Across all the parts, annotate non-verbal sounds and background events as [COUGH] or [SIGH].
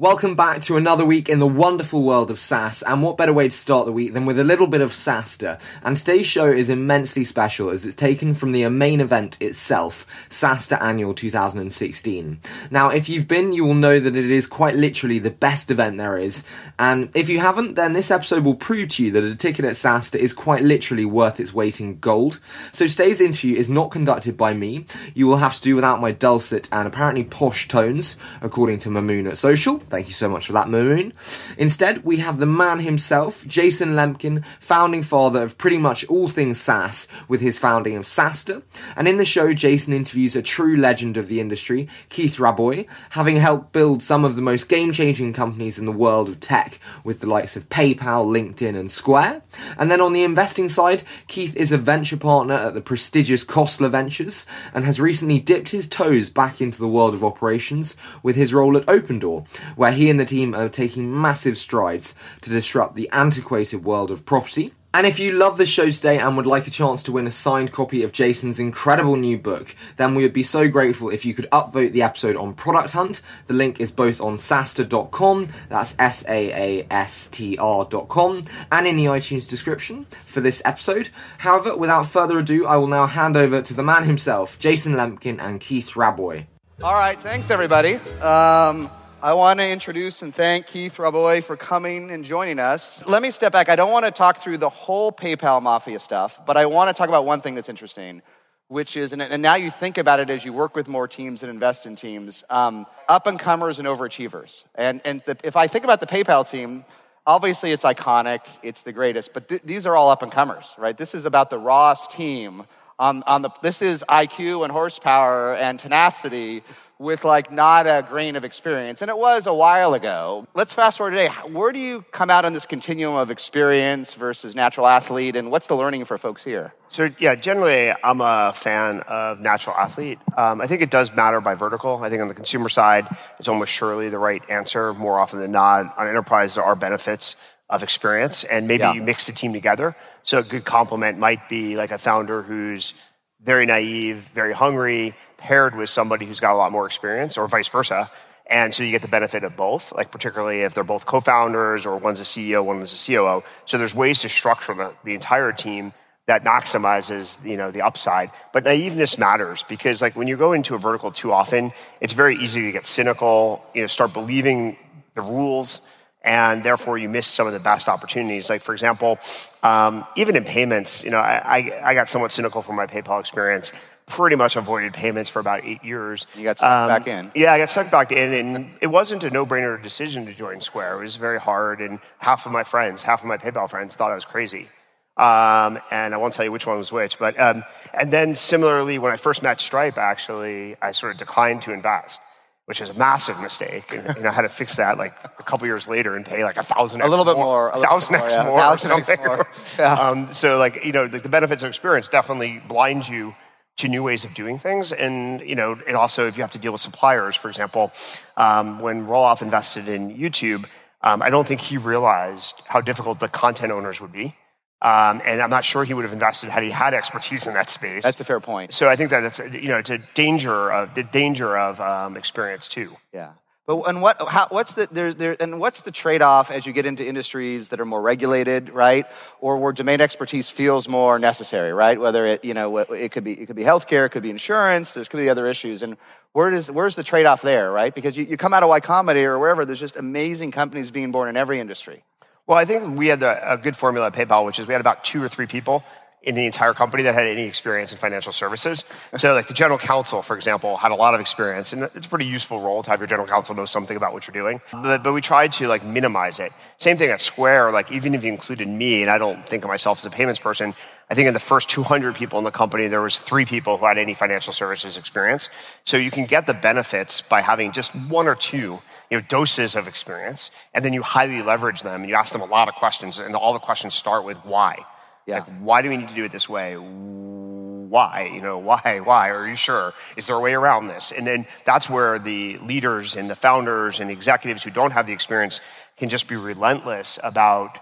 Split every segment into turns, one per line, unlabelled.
Welcome back to another week in the wonderful world of SaaS, and what better way to start the week than with a little bit of SaaStr? And today's show is immensely special as it's taken from the main event itself, SaaStr Annual 2016. Now, if you've been, you will know that it is quite literally the best event there is, and if you haven't, then this episode will prove to you that a ticket at SaaStr is quite literally worth its weight in gold. So today's interview is not conducted by me. You will have to do without my dulcet and apparently posh tones, according to Mamoon at Social. Thank you so much for that, Mamoon. Instead, we have the man himself, Jason Lemkin, founding father of pretty much all things SaaS, with his founding of SaaStr. And in the show, Jason interviews a true legend of the industry, Keith Rabois, having helped build some of the most game-changing companies in the world of tech, with the likes of PayPal, LinkedIn, and Square. And then on the investing side, Keith is a venture partner at the prestigious Khosla Ventures, and has recently dipped his toes back into the world of operations with his role at Opendoor, where he and the team are taking massive strides to disrupt the antiquated world of property. And if you love the show today and would like a chance to win a signed copy of Jason's incredible new book, then we would be so grateful if you could upvote the episode on Product Hunt. The link is both on saastr.com, that's S A A S T R.com, and in the iTunes description for this episode. However, without further ado, I will now hand over to the man himself, Jason Lemkin and Keith Rabois.
All right, thanks everybody. Um, I want to introduce and thank Keith Rabois for coming and joining us. Let me step back. I don't want to talk through the whole PayPal mafia stuff, but I want to talk about one thing that's interesting, which is, and, and now you think about it as you work with more teams and invest in teams, um, up and comers and overachievers. And, and the, if I think about the PayPal team, obviously it's iconic, it's the greatest, but th- these are all up and comers, right? This is about the Ross team. On, on the, this is IQ and horsepower and tenacity with like not a grain of experience. And it was a while ago. Let's fast forward today. Where do you come out on this continuum of experience versus natural athlete? And what's the learning for folks here?
So, yeah, generally, I'm a fan of natural athlete. Um, I think it does matter by vertical. I think on the consumer side, it's almost surely the right answer more often than not. On enterprise, there are benefits of experience, and maybe yeah. you mix the team together. So, a good complement might be like a founder who's very naive, very hungry, paired with somebody who's got a lot more experience, or vice versa. And so you get the benefit of both, like particularly if they're both co-founders or one's a CEO, one's a COO. So there's ways to structure the, the entire team that maximizes you know the upside. But naiveness matters because like when you go into a vertical too often, it's very easy to get cynical, you know, start believing the rules, and therefore you miss some of the best opportunities. Like for example, um, even in payments, you know, I, I, I got somewhat cynical from my PayPal experience pretty much avoided payments for about eight years.
You got sucked um, back in.
Yeah, I got sucked back in, and it wasn't a no-brainer decision to join Square. It was very hard, and half of my friends, half of my PayPal friends, thought I was crazy. Um, and I won't tell you which one was which, but um, and then similarly, when I first met Stripe, actually, I sort of declined to invest. Which is a massive mistake, and you know, I had to fix that like a couple years later and pay like a thousand,
a little bit more,
a thousand x more, yeah. or something. More. Yeah. Um, so, like you know, the, the benefits of experience definitely blind you to new ways of doing things. And, you know, and also if you have to deal with suppliers, for example, um, when Roelof invested in YouTube, um, I don't think he realized how difficult the content owners would be. Um, and I'm not sure he would have invested had he had expertise in that space.
That's a fair point.
So I think that it's you know it's a danger of the danger of um, experience too.
Yeah. But and what how, what's the there, there and what's the trade off as you get into industries that are more regulated, right, or where domain expertise feels more necessary, right? Whether it you know it could be it could be healthcare, it could be insurance, there's could be other issues, and where does where's the trade off there, right? Because you, you come out of Y Combinator or wherever, there's just amazing companies being born in every industry.
Well, I think we had a, a good formula at PayPal, which is we had about two or three people in the entire company that had any experience in financial services. So, like the general counsel, for example, had a lot of experience, and it's a pretty useful role to have your general counsel know something about what you're doing. But, but we tried to like minimize it. Same thing at Square. Like even if you included me, and I don't think of myself as a payments person, I think in the first 200 people in the company, there was three people who had any financial services experience. So you can get the benefits by having just one or two you know, doses of experience, and then you highly leverage them, and you ask them a lot of questions, and all the questions start with why. Yeah. Like, why do we need to do it this way? Why? You know, why? Why? Are you sure? Is there a way around this? And then that's where the leaders and the founders and executives who don't have the experience can just be relentless about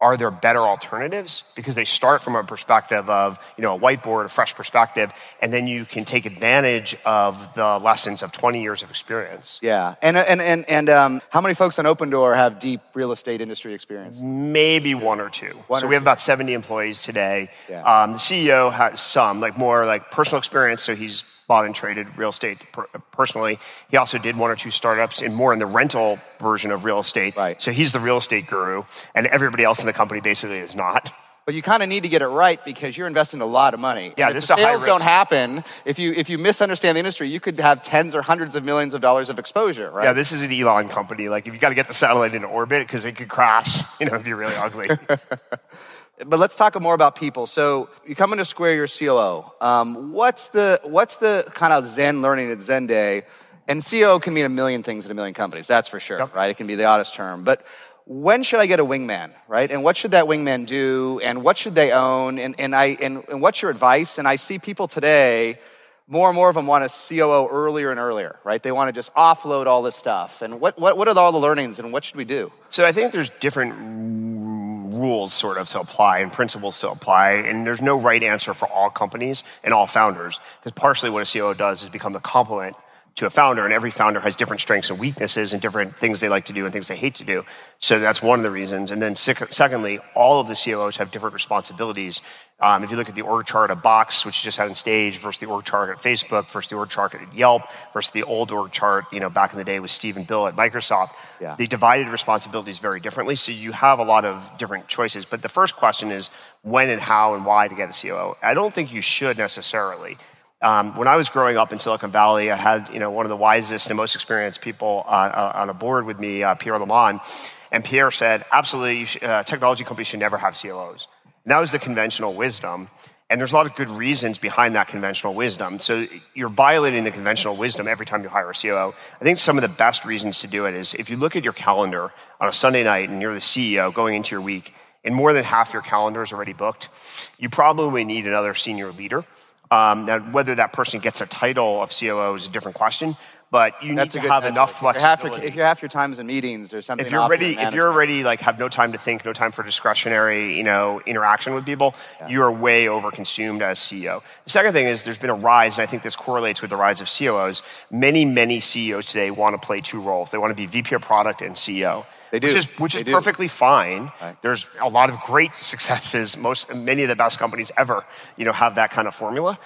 are there better alternatives? Because they start from a perspective of, you know, a whiteboard, a fresh perspective, and then you can take advantage of the lessons of 20 years of experience.
Yeah. And, and, and, and um, how many folks on Opendoor have deep real estate industry experience?
Maybe one or two.
One
so
or
we have
two.
about 70 employees today.
Yeah.
Um, the CEO has some, like more like personal experience, so he's bought and traded real estate per- personally. He also did one or two startups and more in the rental version of real estate.
Right.
So he's the real estate guru, and everybody else in the company basically is not.
But you kind of need to get it right because you're investing a lot of money.
Yeah, this
the
is a high
sales don't happen, if you if you misunderstand the industry, you could have tens or hundreds of millions of dollars of exposure, right?
Yeah, this is an Elon company. Like, if you got to get the satellite into orbit because it could crash, [LAUGHS] you know, it'd be really ugly. [LAUGHS]
But let's talk more about people. So you come into Square, you're COO. Um, what's the what's the kind of Zen learning at Zen Day? And COO can mean a million things in a million companies. That's for sure,
Yep.
right? It can be the oddest term. But when should I get a wingman, right? And what should that wingman do? And what should they own? And, and I and, and what's your advice? And I see people today. More and more of them want a COO earlier and earlier, right? They want to just offload all this stuff. And what, what, what are all the learnings and what should we do?
So I think there's different rules sort of to apply and principles to apply, and there's no right answer for all companies and all founders. Because partially what a COO does is become the complement to a founder, and every founder has different strengths and weaknesses and different things they like to do and things they hate to do. So that's one of the reasons. And then sec- secondly, all of the COOs have different responsibilities. Um, if you look at the org chart of Box, which you just had on stage, versus the org chart at Facebook, versus the org chart at Yelp, versus the old org chart, you know, back in the day with Steve and Bill at Microsoft,
Yeah.
they divided responsibilities very differently. So you have a lot of different choices. But the first question is when and how and why to get a COO. I don't think you should necessarily. Um, when I was growing up in Silicon Valley, I had you know one of the wisest and most experienced people on, uh, on a board with me, uh, Pierre Lamond, and Pierre said, "Absolutely, should, uh, technology companies should never have COOs." And that was the conventional wisdom. And there's a lot of good reasons behind that conventional wisdom. So you're violating the conventional wisdom every time you hire a COO. I think some of the best reasons to do it is if you look at your calendar on a Sunday night and you're the CEO going into your week, and more than half your calendar is already booked, you probably need another senior leader. Um, now, whether that person gets a title of COO is a different question, but you
That's
need to have
metric.
enough
If you're half your- If you're half your times in meetings, or something
if you're ready if you're already like have no time to think no time for discretionary you know interaction with people you are way overconsumed as ceo the second thing is there's been a rise and i think this correlates with the rise of coos many many ceos today want to play two roles. They want to be vp of product and ceo
They do.
which is which is perfectly fine
Right.
there's a lot of great successes most many of the best companies ever you know have that kind of formula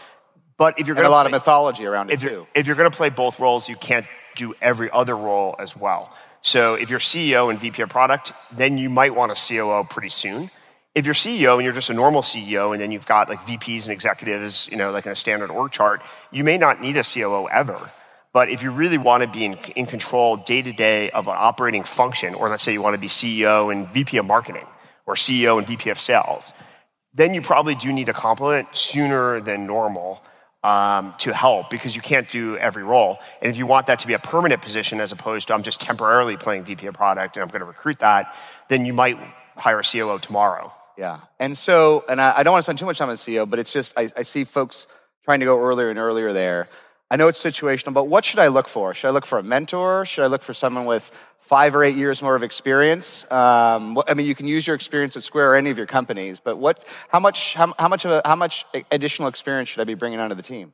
but if you're going
a lot
play,
of mythology around it
if
too.
you're, if you're going to play both roles, you can't do every other role as well. So if you're CEO and VP of product, then you might want a COO pretty soon. If you're CEO and you're just a normal CEO and then you've got like VPs and executives, you know, like in a standard org chart, you may not need a COO ever. But if you really want to be in, in control day to day of an operating function, or let's say you want to be CEO and VP of marketing, or CEO and VP of sales, then you probably do need a complement sooner than normal um, to help because you can't do every role. And if you want that to be a permanent position as opposed to I'm just temporarily playing VP of product and I'm going to recruit that, then you might hire a COO tomorrow.
Yeah. And so, and I, I don't want to spend too much time on CEO, but it's just, I, I see folks trying to go earlier and earlier there. I know it's situational, but what should I look for? Should I look for a mentor? Should I look for someone with five or eight years more of experience? Um, I mean, you can use your experience at Square or any of your companies, but what, how much, how, how much of a, how much additional experience should I be bringing onto the team?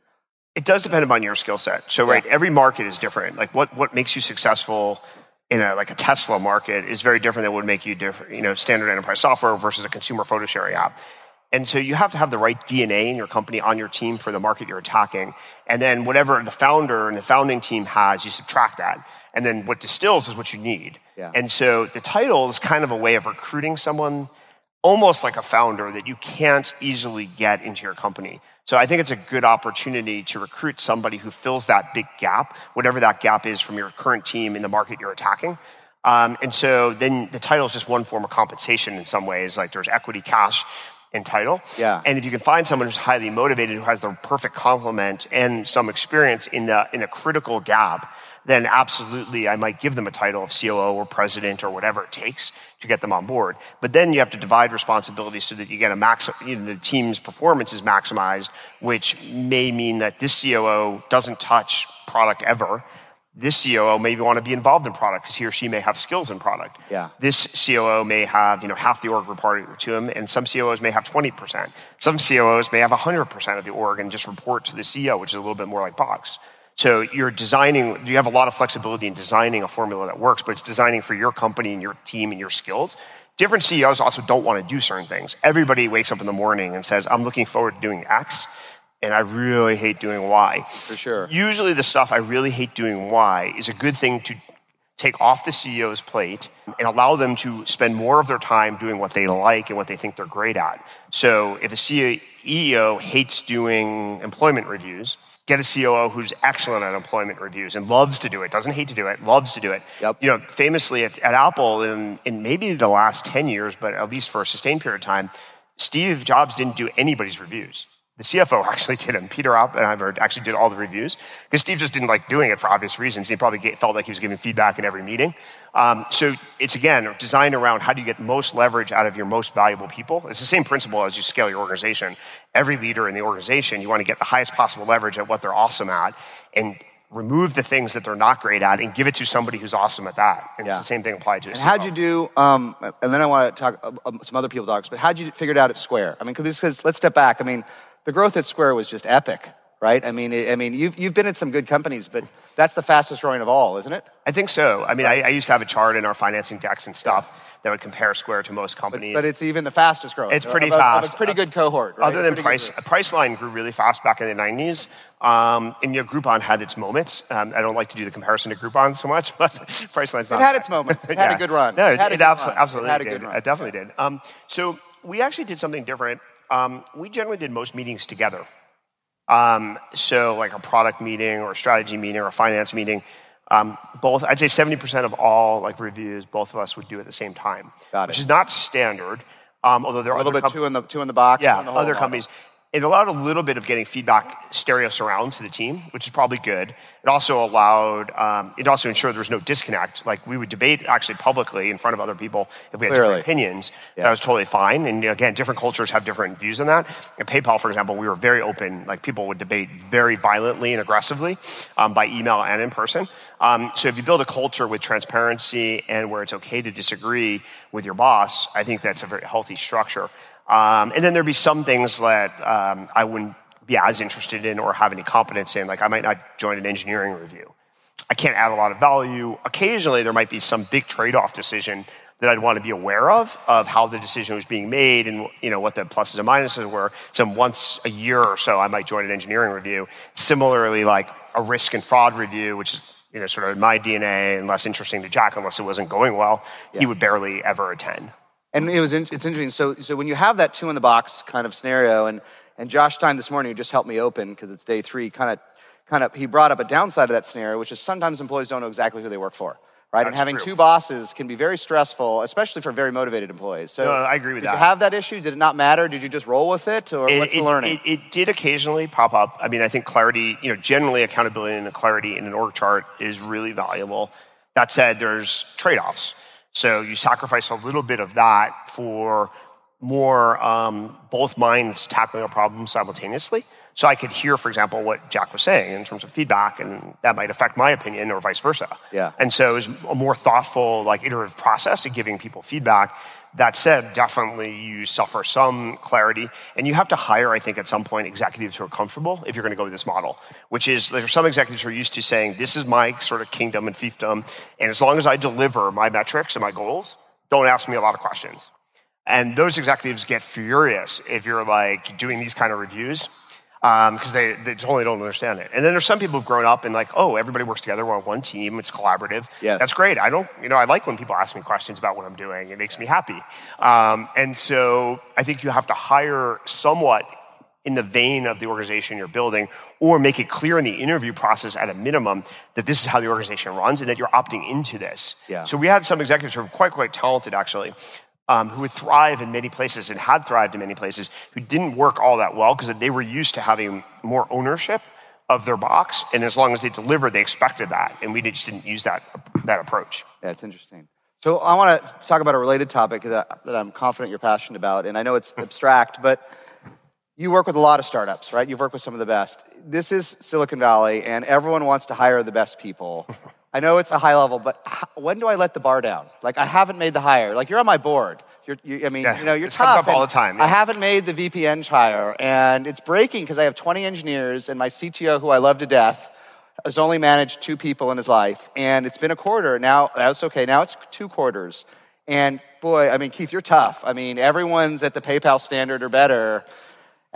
It does depend upon your skill set. So, right, every market is different. Like, what, what makes you successful in a, like a Tesla market is very different than what would make you different, you know, standard enterprise software versus a consumer photo sharing app. And so you have to have the right DNA in your company on your team for the market you're attacking. And then whatever the founder and the founding team has, you subtract that. And then what distills is what you need.
Yeah.
And so the title is kind of a way of recruiting someone almost like a founder that you can't easily get into your company. So I think it's a good opportunity to recruit somebody who fills that big gap, whatever that gap is from your current team in the market you're attacking. Um, and so then the title is just one form of compensation in some ways, like there's equity, cash, and title.
Yeah.
And if you can find someone who's highly motivated, who has the perfect complement and some experience in the in a critical gap, then absolutely I might give them a title of COO or president or whatever it takes to get them on board. But then you have to divide responsibilities so that you get a max, you know, the team's performance is maximized, which may mean that this COO doesn't touch product ever. This COO may want to be involved in product because he or she may have skills in product.
Yeah.
This COO may have you know half the org reporting to him, and some COOs may have 20%. Some COOs may have 100% of the org and just report to the CEO, which is a little bit more like Box. So you're designing, you have a lot of flexibility in designing a formula that works, but it's designing for your company and your team and your skills. Different CEOs also don't want to do certain things. Everybody wakes up in the morning and says, I'm looking forward to doing X, and I really hate doing Y.
For sure.
Usually, the stuff I really hate doing Y is a good thing to take off the CEO's plate and allow them to spend more of their time doing what they like and what they think they're great at. So if a CEO hates doing employment reviews, get a COO who's excellent at employment reviews and loves to do it, doesn't hate to do it, loves to do it.
Yep.
You know, famously at, at Apple in, in maybe the last 10 years, but at least for a sustained period of time, Steve Jobs didn't do anybody's reviews. The CFO [LAUGHS] actually did them. Peter Oppenheimer actually did all the reviews because Steve just didn't like doing it for obvious reasons. He probably felt like he was giving feedback in every meeting. Um, so it's again designed around how do you get most leverage out of your most valuable people. It's the same principle as you scale your organization. Every leader in the organization, you want to get the highest possible leverage at what they're awesome at, and remove the things that they're not great at and give it to somebody who's awesome at that. And
Yeah.
it's the same thing applied to.
And how'd you do? Um, and then I want to talk um, some other people talks, but how'd you figure it out at Square? I mean, because let's step back. I mean, the growth at Square was just epic, right? I mean, I mean, you've you've been at some good companies, but that's the fastest growing of all, isn't it?
I think so. I mean, I, I used to have a chart in our financing decks and stuff that would compare Square to most companies.
But it's even the fastest growing.
It's pretty
of a- of
fast.
a pretty good cohort. Right?
Other than price. Priceline grew really fast back in the 90s. Um, and you know, Groupon had its moments. Um, I don't like to do the comparison to Groupon so much, [LAUGHS] but Priceline's not.
It had its moments. It had a good run.
No,
It
it, it
good
abso-
run.
absolutely
It had a
did.
good run.
It definitely did. Um, so we actually did something different. Um, we generally did most meetings together. Um, so like a product meeting or a strategy meeting or a finance meeting. Um, both, I'd say 70% of all like reviews, both of us would do at the same time,
Got it.
which is not standard. Um, although there are
a little bit
com-
two in the two in the box.
yeah,
in the
other
model.
companies. It allowed a little bit of getting feedback stereo surround to the team, which is probably good. It also allowed, um, it also ensured there was no disconnect. Like we would debate actually publicly in front of other people if we had
Clearly.
different opinions.
Yeah.
That was totally fine. And again, different cultures have different views on that. At PayPal, for example, we were very open. Like people would debate very violently and aggressively um, by email and in person. Um, so if you build a culture with transparency and where it's okay to disagree with your boss, I think that's a very healthy structure. Um, and then there'd be some things that um, I wouldn't be as interested in or have any competence in. Like I might not join an engineering review. I can't add a lot of value. Occasionally, there might be some big trade-off decision that I'd want to be aware of, of how the decision was being made and you know what the pluses and minuses were. So once a year or so, I might join an engineering review. Similarly, like a risk and fraud review, which is you know sort of my DNA and less interesting to Jack unless it wasn't going well, he would barely ever attend.
And it was in, it's interesting. So so when you have that two in the box kind of scenario, and and Josh Stein this morning who just helped me open because it's day three, kind of kind of he brought up a downside of that scenario, which is sometimes employees don't know exactly who they work for. Right, and having
true.
two bosses can be very stressful, especially for very motivated employees. So,
No, I agree with
did
that.
you have that issue? Did it not matter? Did you just roll with it, or what's
it,
the learning?
It, it did occasionally pop up. I mean, I think clarity, you know, generally accountability and clarity in an org chart is really valuable. That said, there's trade offs. So you sacrifice a little bit of that for more um, both minds tackling a problem simultaneously. So I could hear, for example, what Jack was saying in terms of feedback, and that might affect my opinion or vice versa.
Yeah.
And so it was a more thoughtful, like iterative process of giving people feedback. That said, definitely you suffer some clarity, and you have to hire, I think, at some point executives who are comfortable if you're going to go with this model. Which is, there are some executives who are used to saying, "This is my sort of kingdom and fiefdom, and as long as I deliver my metrics and my goals, don't ask me a lot of questions." And those executives get furious if you're like doing these kind of reviews because they, they totally don't understand it. And then there's some people who've grown up and like, oh, everybody works together. We're on one team. It's collaborative.
Yes.
That's great. I don't, you know, I like when people ask me questions about what I'm doing. It makes me happy. Um, and so I think you have to hire somewhat in the vein of the organization you're building, or make it clear in the interview process at a minimum that this is how the organization runs and that you're opting into this.
Yeah.
So we had some executives who were quite, quite talented actually, um, who would thrive in many places and had thrived in many places, who didn't work all that well because they were used to having more ownership of their box. And as long as they delivered, they expected that. And we just didn't use that, that approach.
Yeah, it's interesting. So I want to talk about a related topic that, that I'm confident you're passionate about, and I know it's abstract, but you work with a lot of startups, right? You've worked with some of the best. This is Silicon Valley, and everyone wants to hire the best people. I know it's a high level, but when do I let the bar down? Like, I haven't made the hire. Like, you're on my board. You're, you, I mean,
Yeah,
you know, you're
this comes
tough.
up all the time,
I haven't made the VPE hire, and it's breaking because I have 20 engineers, and my CTO, who I love to death, has only managed two people in his life, and it's been a quarter. Now that's okay. Now it's two quarters, and boy, I mean, Keith, you're tough. I mean, everyone's at the PayPal standard or better,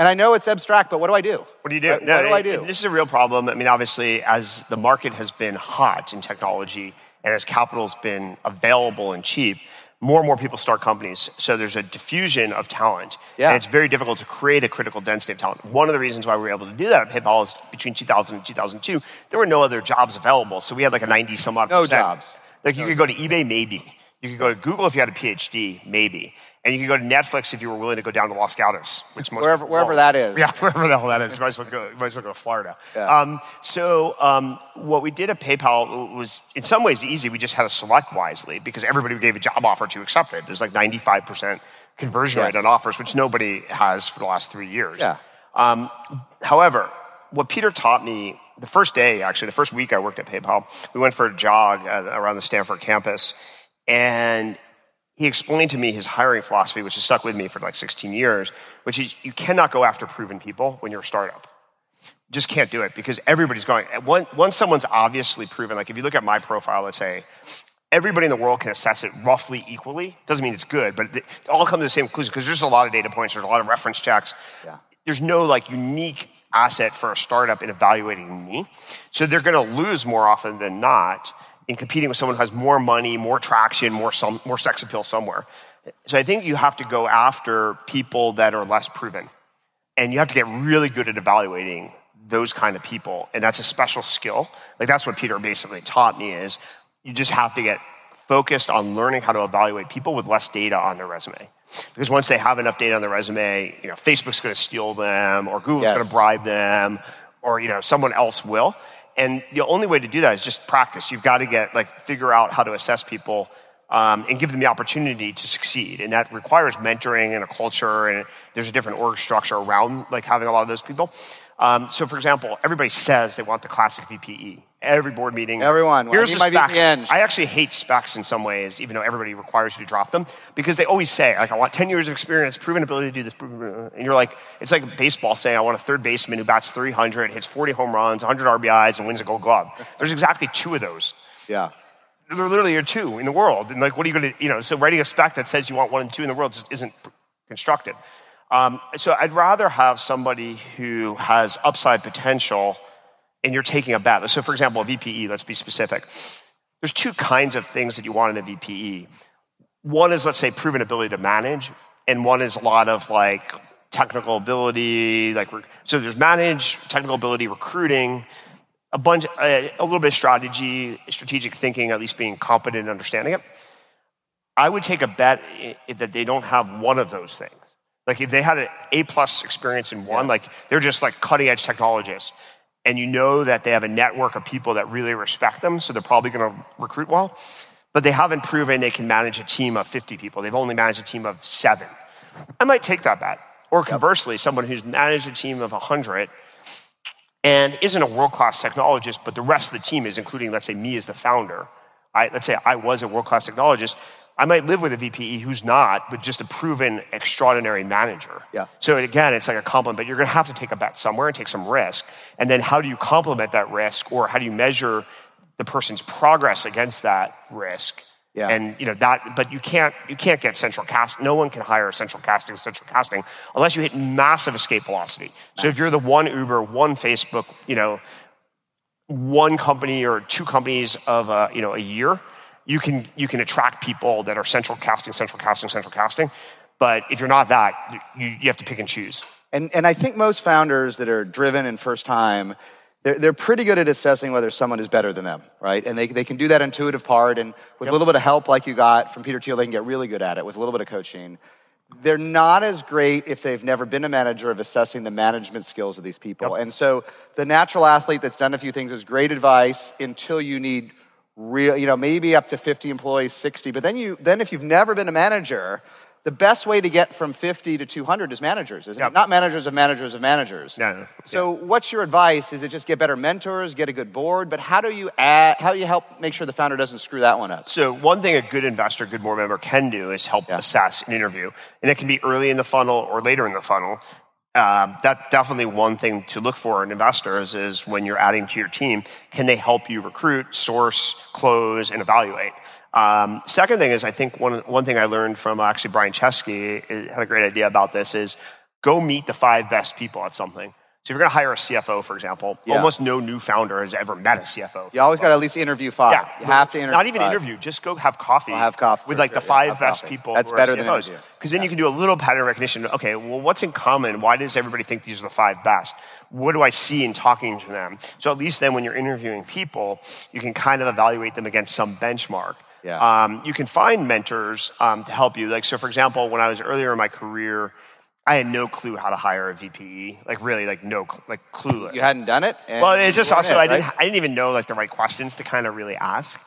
and I know it's abstract, but what do I do?
What do you do?
What, what do I do?
This is a real problem. I mean, obviously, as the market has been hot in technology and as capital's been available and cheap, more and more people start companies. So there's a diffusion of talent.
Yeah.
And it's very difficult to create a critical density of talent. One of the reasons why we were able to do that at PayPal is between 2000 and 2002, there were no other jobs available. So we had like a 90 some odd
No
percent.
jobs.
Like you could go to eBay, maybe. You could go to Google if you had a PhD, maybe. And you could go to Netflix if you were willing to go down to Los Gatos, which most
Wherever- wherever that is. [LAUGHS]
Yeah, wherever the hell that is. You might as well go, you might as well go to Florida.
Yeah.
Um, so um, what we did at PayPal was in some ways easy. We just had to select wisely because everybody we gave a job offer to accept it. There's like 95% conversion
Yes.
rate on offers, which nobody has for the last three years.
Yeah.
Um, however, what Peter taught me the first day, actually, the first week I worked at PayPal, we went for a jog uh, around the Stanford campus, and he explained to me his hiring philosophy, which has stuck with me for like 16 years, which is you cannot go after proven people when you're a startup. Just can't do it because everybody's going. Once someone's obviously proven, like if you look at my profile, let's say, everybody in the world can assess it roughly equally. Doesn't mean it's good, but it all come to the same conclusion because there's a lot of data points, there's a lot of reference checks.
Yeah.
There's no like unique asset for a startup in evaluating me. So they're going to lose more often than not in competing with someone who has more money, more traction, more some, more sex appeal somewhere. So I think you have to go after people that are less proven. And you have to get really good at evaluating those kind of people. And that's a special skill. Like that's what Peter basically taught me is you just have to get focused on learning how to evaluate people with less data on their resume. Because once they have enough data on their resume, you know, Facebook's going to steal them or Google's
Yes.
going to bribe them or, you know, someone else will. And the only way to do that is just practice. You've got to get, like, figure out how to assess people um, and give them the opportunity to succeed. And that requires mentoring and a culture, and there's a different org structure around like having a lot of those people. Um, so, for example, everybody says they want the classic VPE. Every board meeting.
Everyone, I
Here's
my
specs. I actually hate specs in some ways, even though everybody requires you to drop them, because they always say, like, I want 10 years of experience, proven ability to do this. And you're like, it's like baseball saying, I want a third baseman who bats 300, hits 40 home runs, 100 RBIs, and wins a gold glove. There's exactly two of those
Yeah.
there literally are two in the world. And like, what are you going to, you know, so writing a spec that says you want one and two in the world just isn't constructed. Um, so I'd rather have somebody who has upside potential and you're taking a bet. So for example, a VPE, let's be specific. There's two kinds of things that you want in a VPE. One is, let's say, proven ability to manage, and one is a lot of like technical ability, like, so there's manage, technical ability, recruiting, a bunch, a, a little bit of strategy, strategic thinking, at least being competent in understanding it. I would take a bet that they don't have one of those things. Like if they had an A plus experience in one, like they're just like cutting edge technologists, and you know that they have a network of people that really respect them, so they're probably going to recruit well. But they haven't proven they can manage a team of 50 people. They've only managed a team of seven. I might take that bet. Or conversely, someone who's managed a team of 100 and isn't a world class technologist, but the rest of the team is, including, let's say, me as the founder. I, let's say I was a world class technologist. I might live with a VPE who's not, but just a proven extraordinary manager.
Yeah.
So again, it's like a compliment, but you're going to have to take a bet somewhere and take some risk. And then how do you complement that risk, or how do you measure the person's progress against that risk?
Yeah.
And you know that, but you can't you can't get central cast. No one can hire central casting, central casting, unless you hit massive escape velocity. So if you're the one Uber, one Facebook, you know, one company or two companies of a, you know a year, you can you can attract people that are central casting, central casting, central casting. But if you're not that, you, you have to pick and choose.
And, and I think most founders that are driven in first time, they're, they're pretty good at assessing whether someone is better than them, right? And they, they can do that intuitive part. And with a little bit of help like you got from Peter Thiel, they can get really good at it with a little bit of coaching. They're not as great if they've never been a manager of assessing the management skills of these people. And so the natural athlete that's done a few things is great advice until you need real, you know, maybe up to 50 employees, 60. But then you, then if you've never been a manager, the best way to get from 50 to 200 is managers, isn't
Yep.
it? Not managers of managers of managers.
No, no,
So, what's your advice? Is it just get better mentors, get a good board? But how do you add, how do you help make sure the founder doesn't screw that one up?
So one thing a good investor, good board member can do is help
Yeah.
assess an interview, and it can be early in the funnel or later in the funnel. Um, that's definitely one thing to look for in investors is when you're adding to your team, can they help you recruit, source, close, and evaluate? Um, second thing is, I think one one thing I learned from actually Brian Chesky uh, had a great idea about this is go meet the five best people at something. So if you're going to hire a CFO, for example,
Yeah.
almost no new founder has ever met a CFO.
You always got to at least interview five. you have to interview.
Not even
five.
interview, just go have coffee.
I'll have coffee
with like the
sure, yeah,
five
have
best
coffee.
people.
That's
who
better
are
than interview.
Because then you can do a little pattern recognition. Okay, well, what's in common? Why does everybody think these are the five best? What do I see in talking to them? So at least then, when you're interviewing people, you can kind of evaluate them against some benchmark.
Yeah.
Um, you can find mentors um, to help you. Like so, for example, when I was earlier in my career. I had no clue how to hire a VPE, like really, like no, like clueless.
You hadn't done it. and
Well, it's just also
ahead,
I didn't
right?
I didn't even know like the right questions to kind of really ask.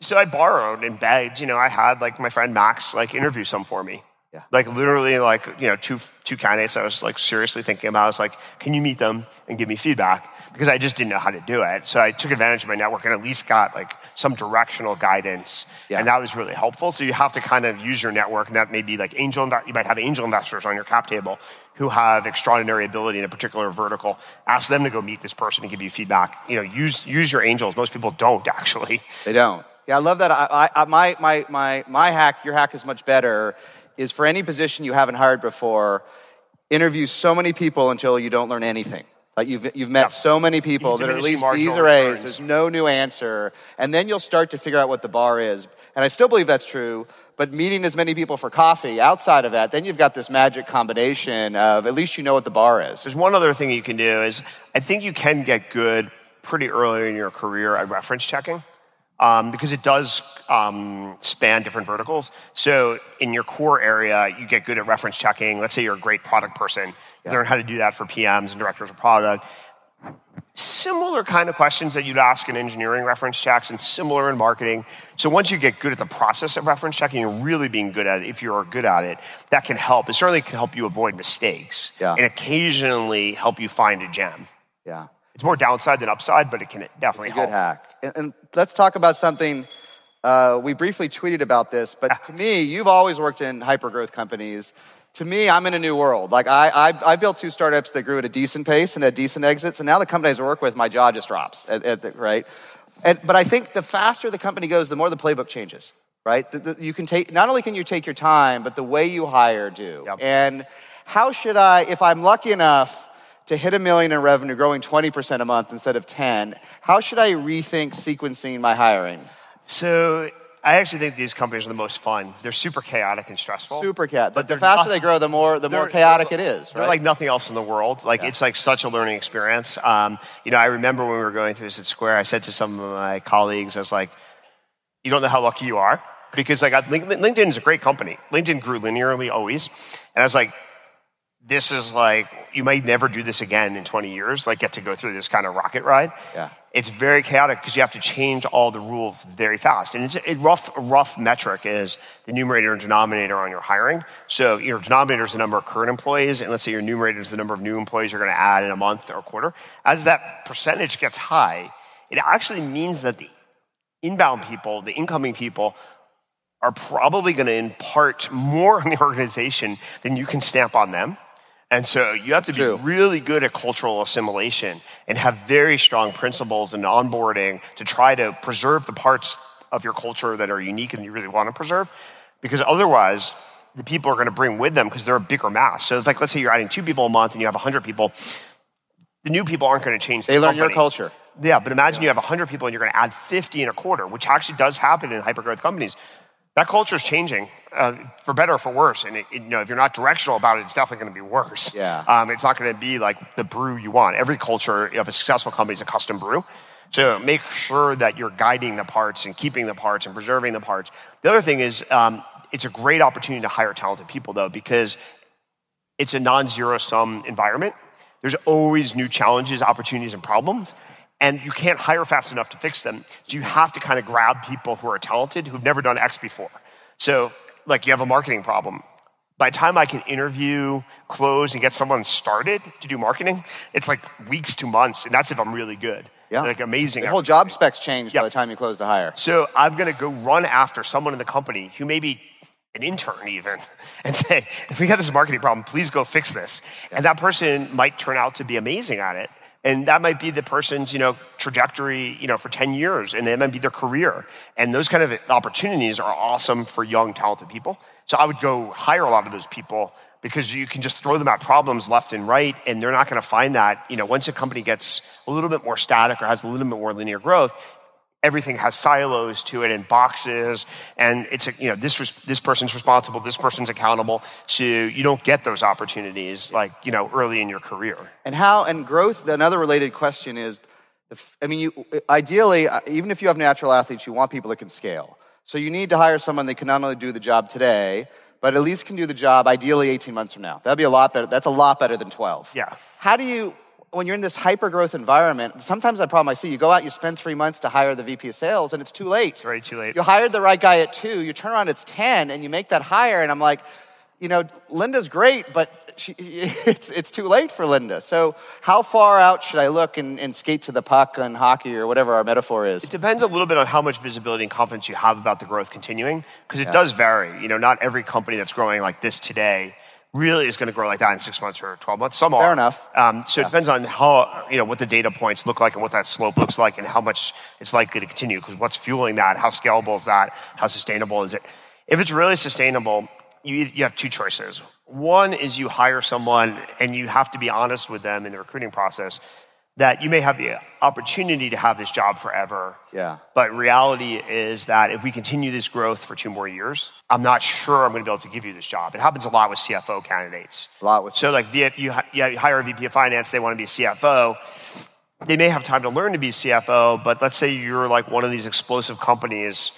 So I borrowed and begged. You know, I had like my friend Max like interview some for me.
Yeah.
Like literally, like you know, two two candidates. I was like seriously thinking about. I was like, can you meet them and give me feedback? Because I just didn't know how to do it. So I took advantage of my network and at least got like some directional guidance,
Yeah.
and that was really helpful. So you have to kind of use your network, and that may be like angel. You might have angel investors on your cap table who have extraordinary ability in a particular vertical. Ask them to go meet this person and give you feedback. You know, use use your angels. Most people don't actually.
They don't. Yeah, I love that. I, I, I, my, my, my, my hack, your hack is much better, is for any position you haven't hired before, interview so many people until you don't learn anything. Like you've, you've met
Yeah.
so many people that are at least B's or A's. There's no new answer. And then you'll start to figure out what the bar is. And I still believe that's true. But meeting as many people for coffee outside of that, then you've got this magic combination of at least you know what the bar is.
There's one other thing you can do is I think you can get good pretty early in your career at reference checking. Um, because it does um, span different verticals. So in your core area, you get good at reference checking. Let's say you're a great product person, you learn how to do that for PMs and directors of product. Similar kind of questions that you'd ask in engineering reference checks and similar in marketing. So once you get good at the process of reference checking and really being good at it, if you're good at it, that can help. It certainly can help you avoid mistakes
Yeah.
and occasionally help you find a gem.
Yeah.
It's more downside than upside, but it can definitely
It's a good
help.
hack. And, and let's talk about something. Uh, we briefly tweeted about this, but to me, you've always worked in hypergrowth companies. To me, I'm in a new world. Like I, I, I built two startups that grew at a decent pace and had decent exits, and now the companies I work with, my jaw just drops. At, at the, right? And, but I think the faster the company goes, the more the playbook changes. Right? The, the, you can take not only can you take your time, but the way you hire do.
Yep.
And how should I, if I'm lucky enough to hit a million in revenue, growing 20% a month instead of 10, how should I rethink sequencing my hiring?
So I actually think these companies are the most fun. They're super chaotic and stressful.
Super chaotic. But the faster
not-
they grow, the more the more chaotic it is.
They're like nothing else in the world. Like it's like such a learning experience. Um, you know, I remember when we were going through this at Square, I said to some of my colleagues, I was like, "You don't know how lucky you are." Because like I- LinkedIn is a great company. LinkedIn grew linearly always, and I was like, "This is like you might never do this again in 20 years. Like get to go through this kind of rocket ride."
Yeah.
It's very chaotic because you have to change all the rules very fast. And it's a rough, rough metric is the numerator and denominator on your hiring. So your denominator is the number of current employees, and let's say your numerator is the number of new employees you're going to add in a month or a quarter. As that percentage gets high, it actually means that the inbound people, the incoming people, are probably going to impart more [LAUGHS] on the organization than you can stamp on them. And so you have to be really good at cultural assimilation and have very strong principles in onboarding to try to preserve the parts of your culture that are unique and you really want to preserve. Because otherwise, the people are going to bring with them because they're a bigger mass. So, it's like, let's say you're adding two people a month and you have 100 people, the new people aren't going to change the
they learn your culture.
Yeah, but imagine you have 100 people and you're going to add 50 in a quarter, which actually does happen in hypergrowth companies. That culture is changing uh, for better or for worse. And it, it- you know, if you're not directional about it, it's definitely going to be worse.
Yeah.
Um, it's not going to be like the brew you want. Every culture of a successful company is a custom brew. So make sure that you're guiding the parts and keeping the parts and preserving the parts. The other thing is, um, it's a great opportunity to hire talented people, though, because it's a non-zero sum environment. There's always new challenges, opportunities, and problems. And you can't hire fast enough to fix them. So you have to kind of grab people who are talented, who've never done X before. So, like, you have a marketing problem. by the time I can interview, close, and get someone started to do marketing, it's like weeks to months, and that's if I'm really good.
Yeah.
Like amazing.
The whole job specs change
Yeah.
by the time you close the hire.
So I'm going to go run after someone in the company who may be an intern even [LAUGHS] and say, if we got this marketing problem, please go fix this. And that person might turn out to be amazing at it. And that might be the person's, you know, trajectory, you know, for 10 years. And it might be their career. And those kind of opportunities are awesome for young, talented people. So I would go hire a lot of those people because you can just throw them at problems left and right and they're not going to find that you know once a company gets a little bit more static or has a little bit more linear growth everything has silos to it and boxes and it's a, you know this res- this person's responsible this person's accountable so you don't get those opportunities like you know early in your career
And how and growth. Another related question is, if- I mean, you ideally, uh, even if you have natural athletes, you want people that can scale. So you need to hire someone that can not only do the job today, but at least can do the job ideally 18 months from now. That'd be a lot better. That's a lot better than 12.
Yeah.
How do you, when you're in this hyper growth environment, sometimes the problem I see, you go out, you spend three months to hire the VP of sales, and it's too late. It's
already too late.
You hired the right guy at two, you turn around, it's 10, and you make that hire, and I'm like, you know, Linda's great, but she, [LAUGHS] it's, it's too late for Linda. So, how far out should I look and, and skate to the puck on hockey or whatever our metaphor is?
It depends a little bit on how much visibility and confidence you have about the growth continuing, because it does vary. You know, not every company that's growing like this today really is going to grow like that in six months or 12 months. Some are.
Fair enough.
Um, so it depends on how, you know, what the data points look like and what that slope looks like and how much it's likely to continue, because what's fueling that? How scalable is that? How sustainable is it? If it's really sustainable, you, you have two choices. One is you hire someone and you have to be honest with them in the recruiting process that you may have the opportunity to have this job forever.
Yeah.
But reality is that if we continue this growth for two more years, I'm not sure I'm going to be able to give you this job. It happens a lot with CFO candidates.
A lot with
So like you, you hire a VP of finance, they want to be a CFO. They may have time to learn to be CFO, but let's say you're like one of these explosive companies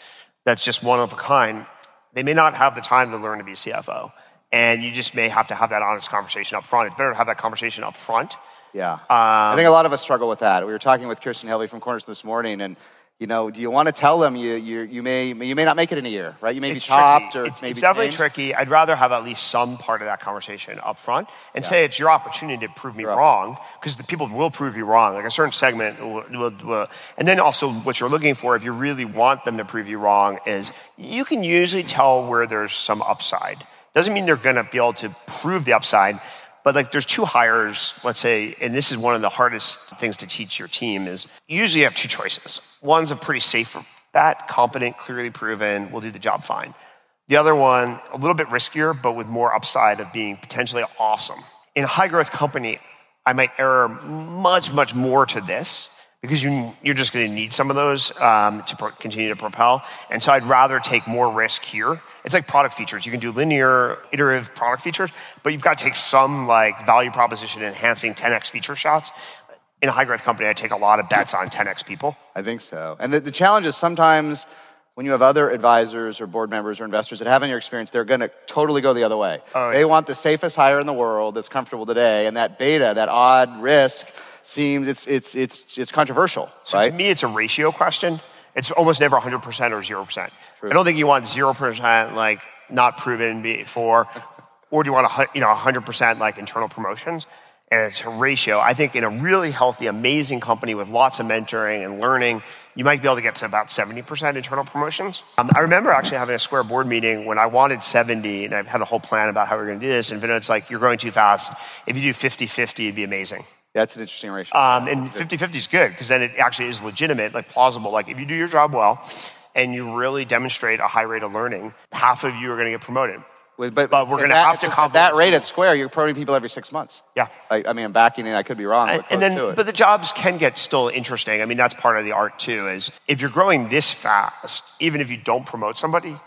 that's just one of a kind. They may not have the time to learn to be CFO. And you just may have to have that honest conversation up front. It's better to have that conversation up front.
Yeah.
Um,
I think a lot of us struggle with that. We were talking with Kirsten Helvey from Corners this morning, and you know, do you want to tell them you, you, you, may, you may not make it in a year, right? You may
It's
be topped
tricky.
or
it's,
maybe
it's definitely
changed.
tricky. I'd rather have at least some part of that conversation up front and say it's your opportunity to prove me
You're
wrong because the people will prove you wrong. Like a certain segment will, will, will- and then also what you're looking for if you really want them to prove you wrong is you can usually tell where there's some upside. Doesn't mean they're going to be able to prove the upside, but like there's two hires, let's say, and this is one of the hardest things to teach your team is usually you have two choices. One's a pretty safe bet, competent, clearly proven, will do the job fine. The other one, a little bit riskier, but with more upside of being potentially awesome. In a high growth company, I might err much, much more to this because you, you're just going to need some of those um, to pro- continue to propel. And so I'd rather take more risk here. It's like product features. You can do linear, iterative product features, but you've got to take some like value proposition enhancing 10x feature shots. In a high growth company, I take a lot of bets on 10x people.
I think so. And the, the challenge is sometimes when you have other advisors or board members or investors that haven't your experience, they're going to totally go the other way.
Oh, yeah.
They want the safest hire in the world that's comfortable today, and that beta, that odd risk, seems it's it's it's it's controversial,
So
right?
to me, it's a ratio question. It's almost never 100% or 0%. I don't think you want 0% like not proven before, or do you want a, you know 100% like internal promotions? And it's a ratio. I think in a really healthy, amazing company with lots of mentoring and learning, you might be able to get to about 70% internal promotions. Um, I remember actually having a Square board meeting when I wanted 70, and I had a whole plan about how we were going to do this. And Vinod's like, "You're going too fast. If you do 50-50, it'd be amazing."
That's an interesting ratio.
Um, and 50 50 is good because then it actually is legitimate, like plausible. Like if you do your job well and you really demonstrate a high rate of learning, half of you are going to get promoted.
With- but,
but we're gonna have to
at that rate at Square. You're promoting people every six months.
Yeah.
I, I mean, I'm backing in. I could be wrong.
And, then,
to
but the jobs can get still interesting. I mean, that's part of the art too. Is if you're growing this fast, even if you don't promote somebody,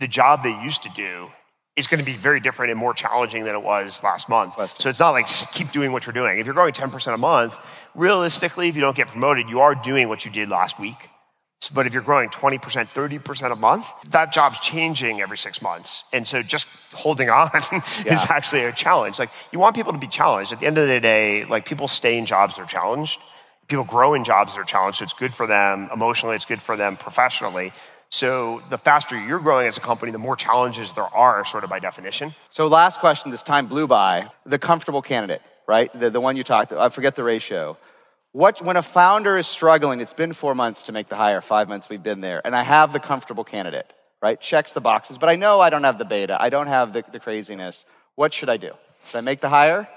the job they used to do is going to be very different and more challenging than it was last month.
Last
so it's not like keep doing what you're doing. If you're growing 10% a month, realistically, if you don't get promoted, you are doing what you did last week. But if you're growing 20%, 30% a month, that job's changing every six months. And so just holding on [LAUGHS] is actually a challenge. Like you want people to be challenged. At the end of the day, like people stay in jobs they're challenged. People grow in jobs they're challenged. So it's good for them emotionally, it's good for them professionally. So the faster you're growing as a company, the more challenges there are, sort of by definition.
So last question, this time blew by. The comfortable candidate, right? The, the one you talked, I forget the ratio. What, when a founder is struggling, it's been four months to make the hire, five months we've been there, and I have the comfortable candidate, right? Checks the boxes, but I know I don't have the beta, I don't have the, the craziness. What should I do? Should I make the hire?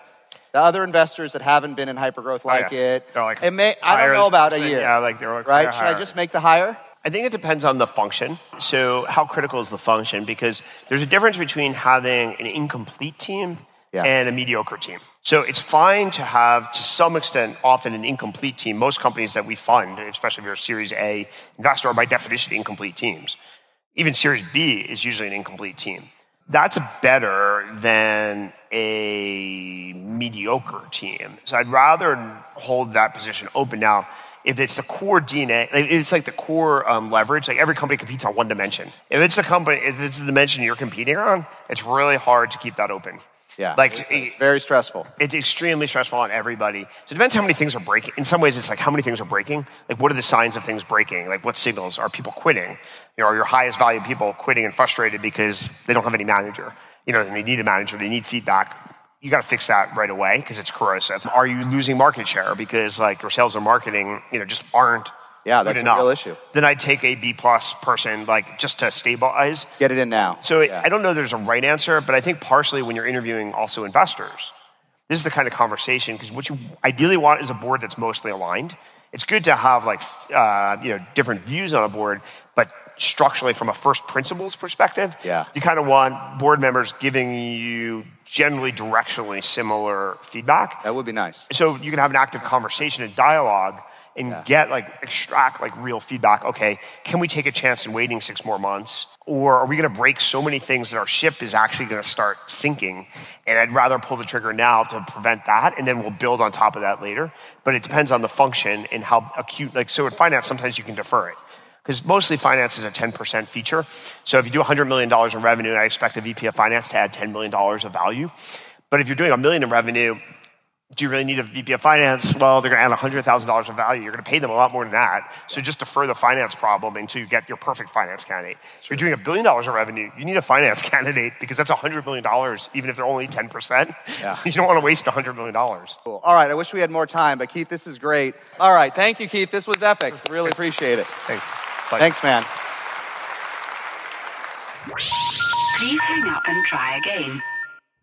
The other investors that haven't been in hypergrowth like
Oh, yeah.
it,
They're like,
it may, I don't know about a year.
Yeah, like they're like,
right?
hire,
Should I just make the hire?
I think it depends on the function. So, how critical is the function? Because there's a difference between having an incomplete team
Yeah.
and a mediocre team. So, it's fine to have, to some extent, often an incomplete team. Most companies that we fund, especially if you're a Series A investor, are by definition incomplete teams. Even Series B is usually an incomplete team. That's better than a mediocre team. So I'd rather hold that position open now. If it's the core DNA, it's like the core um, leverage. Like every company competes on one dimension. If it's the company, if it's the dimension you're competing on, it's really hard to keep that open.
Yeah.
like
it's, it's very stressful.
it's extremely stressful on everybody. So it depends how many things are breaking. In some ways, it's like how many things are breaking. Like, what are the signs of things breaking? Like, what signals are people quitting? You know, are your highest value people quitting and frustrated because they don't have any manager? You know, and they need a manager. They need feedback. You got to fix that right away because it's corrosive. Are you losing market share because like your sales and marketing, you know, just aren't
Yeah, that's a
enough?
real issue.
Then I'd take a B plus person like just to stabilize.
Get it in now.
So
Yeah.
I don't know there's a right answer, but I think partially when you're interviewing also investors, this is the kind of conversation because what you ideally want is a board that's mostly aligned. It's good to have like uh, you know different views on a board, but structurally from a first principles perspective,
Yeah.
you kind of want board members giving you generally directionally similar feedback.
That would be nice.
So you can have an active conversation and dialogue and get like extract like real feedback. Okay, can we take a chance in waiting six more months? Or are we gonna break so many things that our ship is actually gonna start sinking? And I'd rather pull the trigger now to prevent that and then we'll build on top of that later. But it depends on the function and how acute like so in finance sometimes you can defer it. Because mostly finance is a 10% feature. So if you do $100 million in revenue, I expect a VP of finance to add $10 million of value. But if you're doing a million in revenue, do you really need a VP of finance? Well, they're going to add $100,000 of value. You're going to pay them a lot more than that. So just defer the finance problem until you get your perfect finance candidate. So you're doing a billion dollars in revenue, you need a finance [LAUGHS] candidate because that's $100 million, even if they're only 10%.
Yeah. [LAUGHS]
you don't want to waste $100 million.
Cool. All right, I wish we had more time, but Keith, this is great. All right, thank you, Keith. This was epic. Really appreciate it.
Thanks. Bye.
Thanks, man.
Please hang up and try again.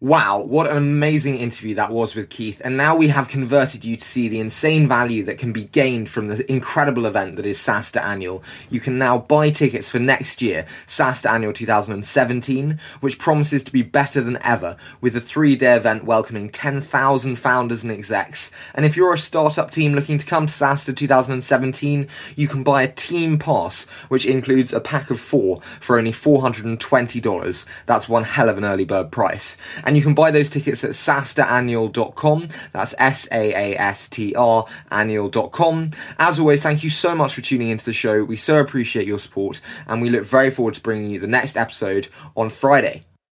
Wow, what an amazing interview that was with Keith. And now we have converted you to see the insane value that can be gained from the incredible event that is SaaStr Annual. You can now buy tickets for next year, SaaStr Annual 2017, which promises to be better than ever, with a three day event welcoming 10,000 founders and execs. And if you're a startup team looking to come to SaaStr 2017, you can buy a team pass, which includes a pack of four for only $420. That's one hell of an early bird price. And you can buy those tickets at saastrannual.com. That's S A A S T R annual.com. As always, thank you so much for tuning into the show. We so appreciate your support, and we look very forward to bringing you the next episode on Friday.